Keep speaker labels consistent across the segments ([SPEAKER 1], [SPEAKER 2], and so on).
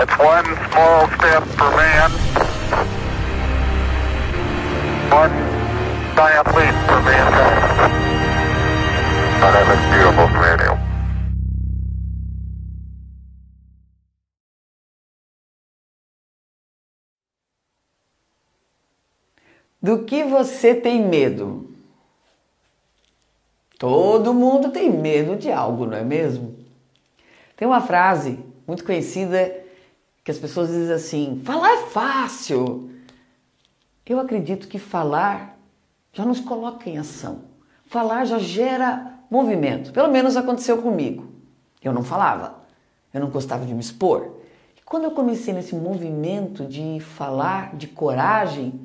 [SPEAKER 1] It's one small step for man, one giant leap for mankind. Oh, that looks beautiful from.
[SPEAKER 2] Do que você tem medo? Todo mundo tem medo de algo, não é mesmo? Tem uma frase muito conhecida que as pessoas dizem assim: falar é fácil. Eu acredito que falar já nos coloca em ação. Falar já gera movimento. Pelo menos aconteceu comigo. Eu não falava, eu não gostava de me expor. E quando eu comecei nesse movimento de falar, de coragem,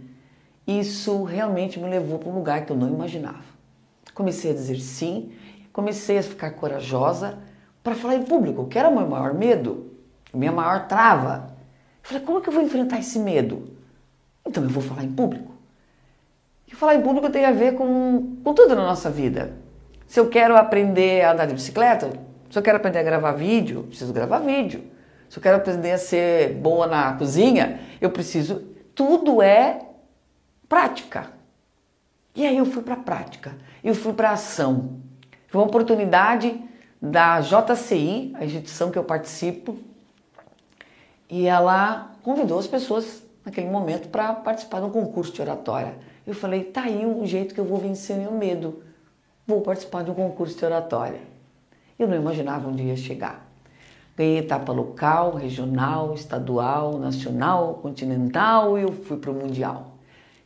[SPEAKER 2] isso realmente me levou para um lugar que eu não imaginava. Comecei a dizer sim, comecei a ficar corajosa para falar em público, que era o meu maior medo, minha maior trava. Eu falei, como é que eu vou enfrentar esse medo? Então eu vou falar em público. E falar em público tem a ver com, com tudo na nossa vida. Se eu quero aprender a andar de bicicleta, se eu quero aprender a gravar vídeo, preciso gravar vídeo. Se eu quero aprender a ser boa na cozinha, eu preciso. Tudo é prática. E aí eu fui para a prática, eu fui para a ação. Foi uma oportunidade da JCI, a instituição que eu participo, e ela convidou as pessoas naquele momento para participar de um concurso de oratória. Eu falei, tá aí um jeito que eu vou vencer meu medo. Vou participar de um concurso de oratória. Eu não imaginava onde ia chegar. Ganhei etapa local, regional, estadual, nacional, continental e eu fui para o mundial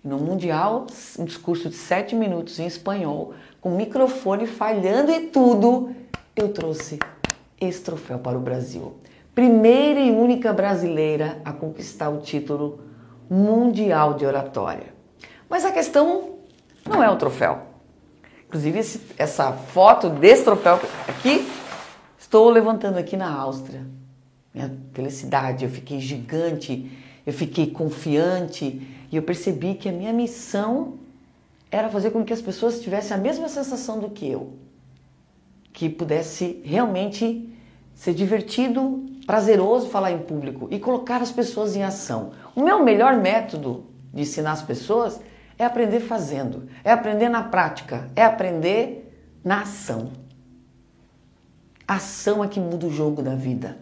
[SPEAKER 2] no Mundial, um discurso de sete minutos em espanhol, com microfone falhando e tudo, eu trouxe esse troféu para o Brasil. Primeira e única brasileira a conquistar o título mundial de oratória. Mas a questão não é o troféu. Inclusive, esse, essa foto desse troféu aqui, estou levantando aqui na Áustria. Minha felicidade, eu fiquei gigante, eu fiquei confiante e eu percebi que a minha missão era fazer com que as pessoas tivessem a mesma sensação do que eu. Que pudesse realmente ser divertido, prazeroso falar em público e colocar as pessoas em ação. O meu melhor método de ensinar as pessoas é aprender fazendo, é aprender na prática, é aprender na ação. A ação é que muda o jogo da vida.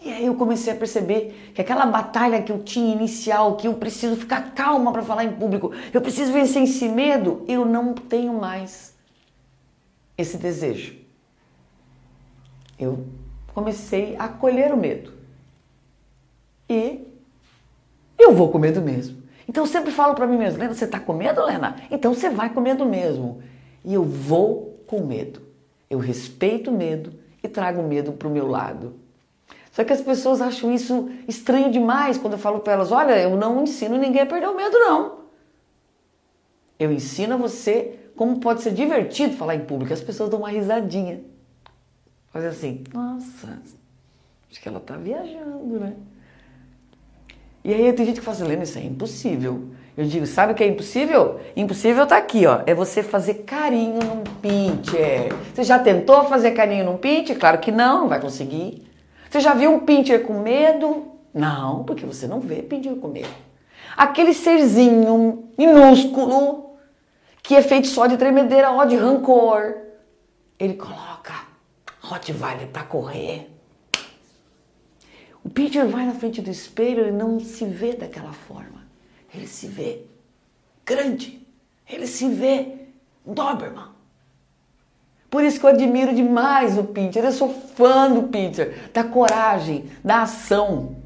[SPEAKER 2] E aí eu comecei a perceber que aquela batalha que eu tinha inicial, que eu preciso ficar calma para falar em público, eu preciso vencer esse medo, eu não tenho mais esse desejo. Eu comecei a acolher o medo. E eu vou com medo mesmo. Então eu sempre falo para mim mesmo, Lena, você está com medo, Lena? Então você vai com medo mesmo. E eu vou com medo. Eu respeito o medo e trago o medo para o meu lado. Só que as pessoas acham isso estranho demais quando eu falo para elas: olha, eu não ensino ninguém a perder o medo, não. Eu ensino a você como pode ser divertido falar em público. As pessoas dão uma risadinha. Fazem assim: nossa, acho que ela está viajando, né? E aí tem gente que fala assim: Lena, isso é impossível. Eu digo, sabe o que é impossível? Impossível tá aqui, ó. É você fazer carinho num pincher. Você já tentou fazer carinho num pincher? Claro que não, não vai conseguir. Você já viu um pincher com medo? Não, porque você não vê pincher com medo. Aquele serzinho minúsculo que é feito só de tremedeira, ó, de rancor. Ele coloca Rottweiler para correr. O pincher vai na frente do espelho, ele não se vê daquela forma. Ele se vê grande. Ele se vê Doberman. Por isso que eu admiro demais o Pinter. Eu sou fã do Pinter, da coragem, da ação.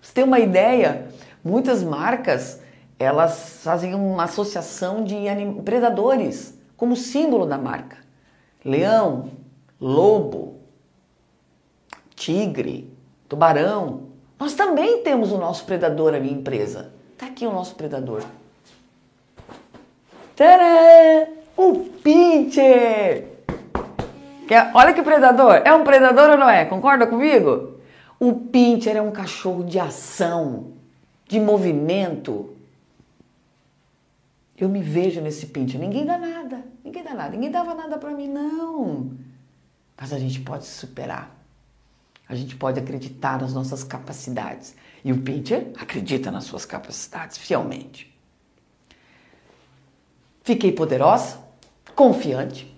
[SPEAKER 2] Você tem uma ideia? Muitas marcas elas fazem uma associação de predadores como símbolo da marca. Leão, lobo, tigre, tubarão. Nós também temos o nosso predador ali, empresa. Tá aqui o nosso predador. Tcharam! O pincher! Olha que predador! É um predador ou não é? Concorda comigo? O pincher é um cachorro de ação, de movimento. Eu me vejo nesse pincher. Ninguém dá nada, ninguém dá nada, ninguém dava nada para mim, não. Mas a gente pode se superar. A gente pode acreditar nas nossas capacidades. E o Pinter acredita nas suas capacidades fielmente. Fiquei poderosa, confiante,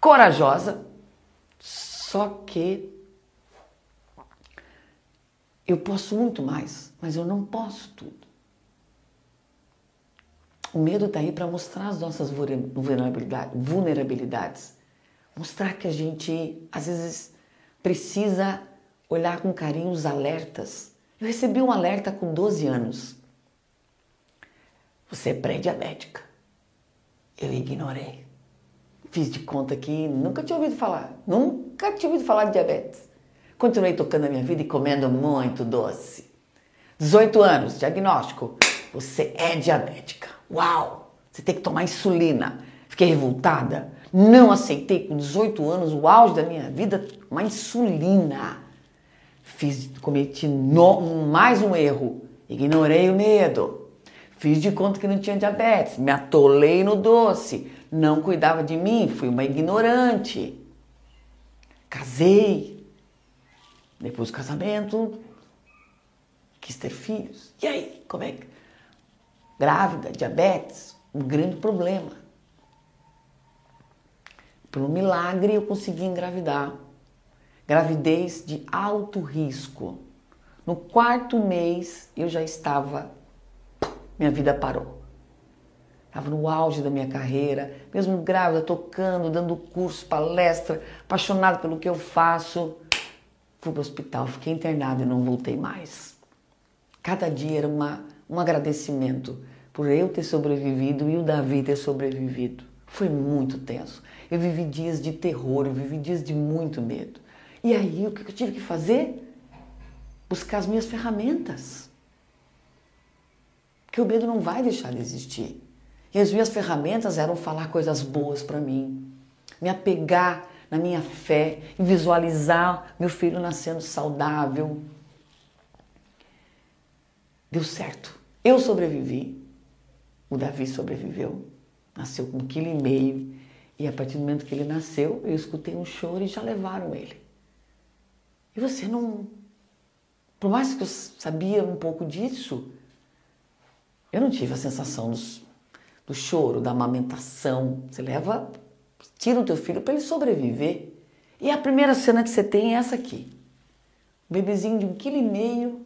[SPEAKER 2] corajosa, só que eu posso muito mais, mas eu não posso tudo. O medo está aí para mostrar as nossas vulnerabilidades, mostrar que a gente às vezes precisa olhar com carinho os alertas. Eu recebi um alerta com 12 anos. Você é pré-diabética. Eu ignorei. Fiz de conta que nunca tinha ouvido falar, nunca tinha ouvido falar de diabetes. Continuei tocando a minha vida e comendo muito doce. 18 anos, diagnóstico. Você é diabética. Uau! Você tem que tomar insulina. Fiquei revoltada. Não aceitei com 18 anos, o auge da minha vida, uma insulina. Fiz, cometi no, mais um erro. Ignorei o medo. Fiz de conta que não tinha diabetes. Me atolei no doce. Não cuidava de mim. Fui uma ignorante. Casei. Depois do casamento, quis ter filhos. E aí, como é que. Grávida, diabetes, um grande problema. Um milagre eu consegui engravidar. Gravidez de alto risco. No quarto mês eu já estava. Minha vida parou. Estava no auge da minha carreira, mesmo grávida, tocando, dando curso, palestra, apaixonada pelo que eu faço. Fui para o hospital, fiquei internada e não voltei mais. Cada dia era uma, um agradecimento por eu ter sobrevivido e o Davi ter sobrevivido. Foi muito tenso. Eu vivi dias de terror, eu vivi dias de muito medo. E aí, o que eu tive que fazer? Buscar as minhas ferramentas. Porque o medo não vai deixar de existir. E as minhas ferramentas eram falar coisas boas para mim, me apegar na minha fé, em visualizar meu filho nascendo saudável. Deu certo. Eu sobrevivi. O Davi sobreviveu. Nasceu com um quilo e meio. E a partir do momento que ele nasceu, eu escutei um choro e já levaram ele. E você não. Por mais que eu sabia um pouco disso, eu não tive a sensação dos, do choro, da amamentação. Você leva tira o teu filho para ele sobreviver. E a primeira cena que você tem é essa aqui. Um bebezinho de um quilo e meio,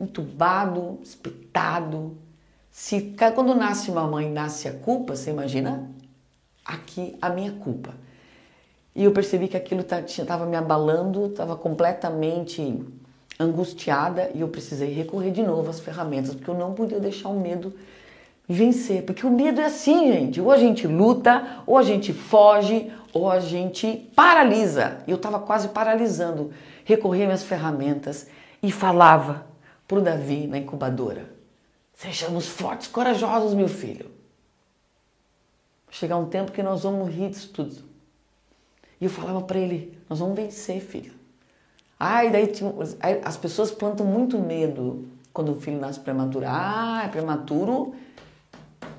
[SPEAKER 2] entubado, espetado. Se quando nasce uma mãe, nasce a culpa, você imagina? Aqui a minha culpa. E eu percebi que aquilo estava me abalando, estava completamente angustiada e eu precisei recorrer de novo às ferramentas, porque eu não podia deixar o medo vencer. Porque o medo é assim, gente. Ou a gente luta, ou a gente foge, ou a gente paralisa. Eu estava quase paralisando. Recorri às minhas ferramentas e falava para o Davi na incubadora: Sejamos fortes, corajosos, meu filho. Chegar um tempo que nós vamos rir disso tudo. E eu falava para ele: Nós vamos vencer, filho. Ai, daí tinha, as pessoas plantam muito medo quando o filho nasce prematuro. Ah, é prematuro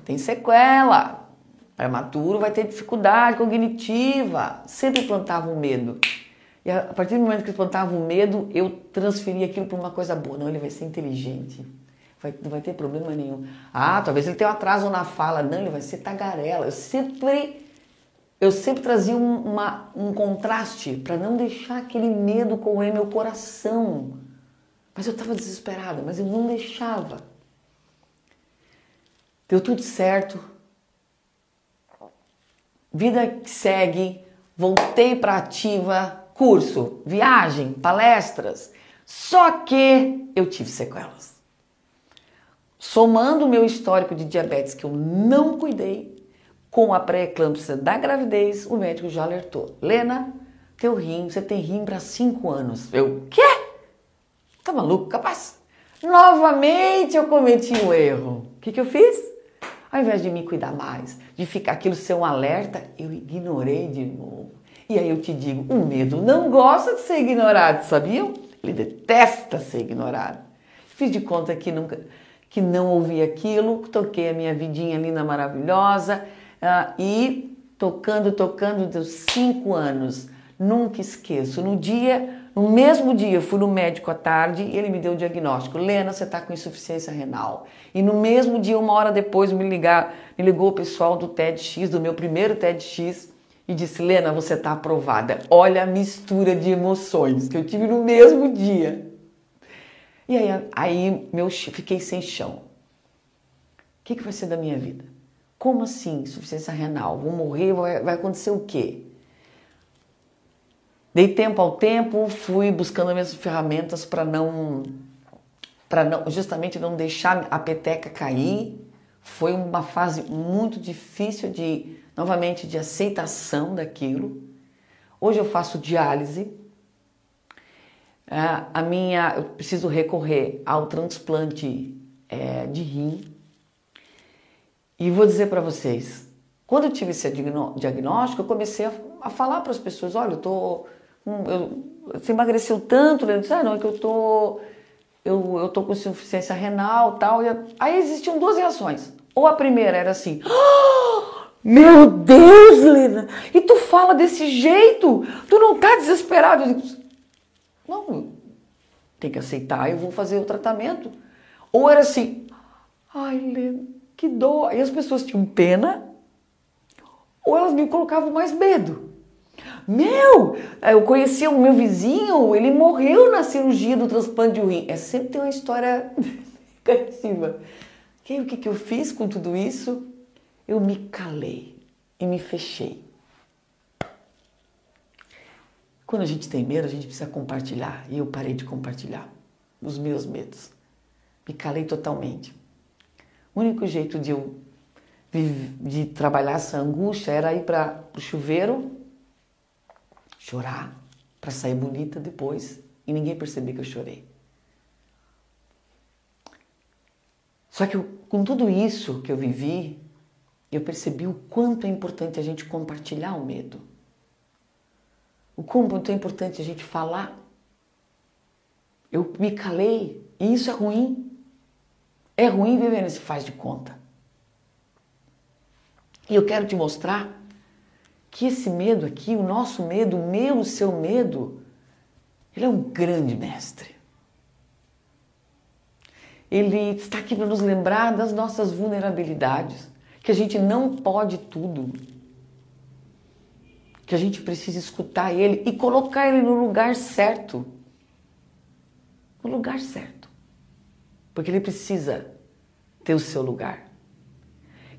[SPEAKER 2] tem sequela. Prematuro vai ter dificuldade cognitiva. Sempre plantavam medo. E a partir do momento que plantavam medo, eu transferia aquilo para uma coisa boa. Não, ele vai ser inteligente. Vai, não vai ter problema nenhum. Ah, talvez ele tenha um atraso na fala. Não, ele vai ser tagarela. Eu sempre, eu sempre trazia um, uma, um contraste para não deixar aquele medo correr meu coração. Mas eu estava desesperada, mas eu não deixava. Deu tudo certo. Vida que segue. Voltei para ativa, curso, viagem, palestras. Só que eu tive sequelas. Somando o meu histórico de diabetes que eu não cuidei, com a pré-eclâmpsia da gravidez, o médico já alertou. Lena, teu rim, você tem rim para 5 anos. Eu, quê? Tá maluco, capaz? Novamente eu cometi um erro. O que, que eu fiz? Ao invés de me cuidar mais, de ficar aquilo ser um alerta, eu ignorei de novo. E aí eu te digo, o medo não gosta de ser ignorado, sabiam? Ele detesta ser ignorado. Fiz de conta que nunca que não ouvi aquilo, toquei a minha vidinha linda, maravilhosa uh, e tocando, tocando dos cinco anos. Nunca esqueço. No dia No mesmo dia, fui no médico à tarde e ele me deu o diagnóstico. Lena, você está com insuficiência renal. E no mesmo dia, uma hora depois, me, ligar, me ligou o pessoal do TEDx, do meu primeiro TEDx, e disse: Lena, você está aprovada. Olha a mistura de emoções que eu tive no mesmo dia. E aí, aí meu, fiquei sem chão. O que, que vai ser da minha vida? Como assim, insuficiência renal? Vou morrer? Vai, vai acontecer o quê? Dei tempo ao tempo, fui buscando as minhas ferramentas para não, para não, justamente não deixar a peteca cair. Foi uma fase muito difícil de, novamente, de aceitação daquilo. Hoje eu faço diálise. É, a minha, eu preciso recorrer ao transplante é, de rim. E vou dizer para vocês, quando eu tive esse diagnóstico, eu comecei a, a falar para as pessoas, olha, eu tô eu, você emagreceu tanto, né? Eu disse, ah, não, é que eu tô, eu, eu tô com insuficiência renal tal. E aí existiam duas reações. Ou a primeira era assim, oh, meu Deus, Lena, e tu fala desse jeito? Tu não tá desesperado? Eu digo, não, tem que aceitar, eu vou fazer o tratamento. Ou era assim, ai, Lena, que dor. E as pessoas tinham pena, ou elas me colocavam mais medo. Meu, eu conheci o meu vizinho, ele morreu na cirurgia do transplante de rim. É sempre tem uma história negativa. E o que, que eu fiz com tudo isso? Eu me calei e me fechei. Quando a gente tem medo, a gente precisa compartilhar. E eu parei de compartilhar os meus medos. Me calei totalmente. O único jeito de eu de trabalhar essa angústia era ir para o chuveiro chorar para sair bonita depois e ninguém perceber que eu chorei. Só que eu, com tudo isso que eu vivi, eu percebi o quanto é importante a gente compartilhar o medo. O quanto é importante a gente falar. Eu me calei e isso é ruim. É ruim viver nesse faz de conta. E eu quero te mostrar que esse medo aqui, o nosso medo, o meu, o seu medo, ele é um grande mestre. Ele está aqui para nos lembrar das nossas vulnerabilidades, que a gente não pode tudo, que a gente precisa escutar ele e colocar ele no lugar certo. No lugar certo. Porque ele precisa ter o seu lugar.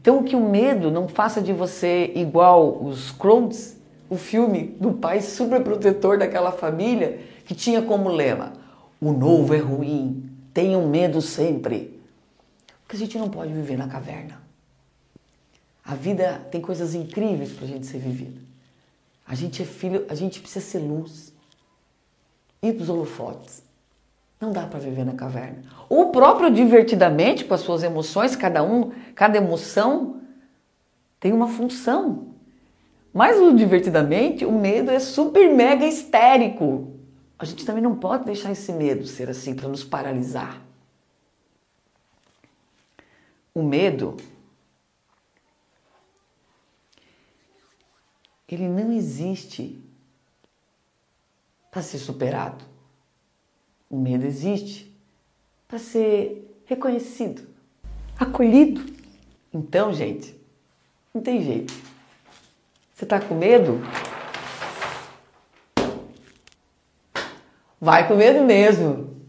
[SPEAKER 2] Então, que o medo não faça de você igual os Crones, o filme do pai super protetor daquela família que tinha como lema: o novo é ruim, tenham medo sempre. Porque a gente não pode viver na caverna. A vida tem coisas incríveis para a gente ser vivida. A gente é filho, a gente precisa ser luz. Ir para os holofotes. Não dá para viver na caverna. O próprio divertidamente, com as suas emoções, cada um, cada emoção tem uma função. Mas o divertidamente, o medo é super mega histérico. A gente também não pode deixar esse medo ser assim para nos paralisar. O medo ele não existe para ser superado. O medo existe para ser reconhecido, acolhido. Então, gente, não tem jeito. Você está com medo? Vai com medo mesmo.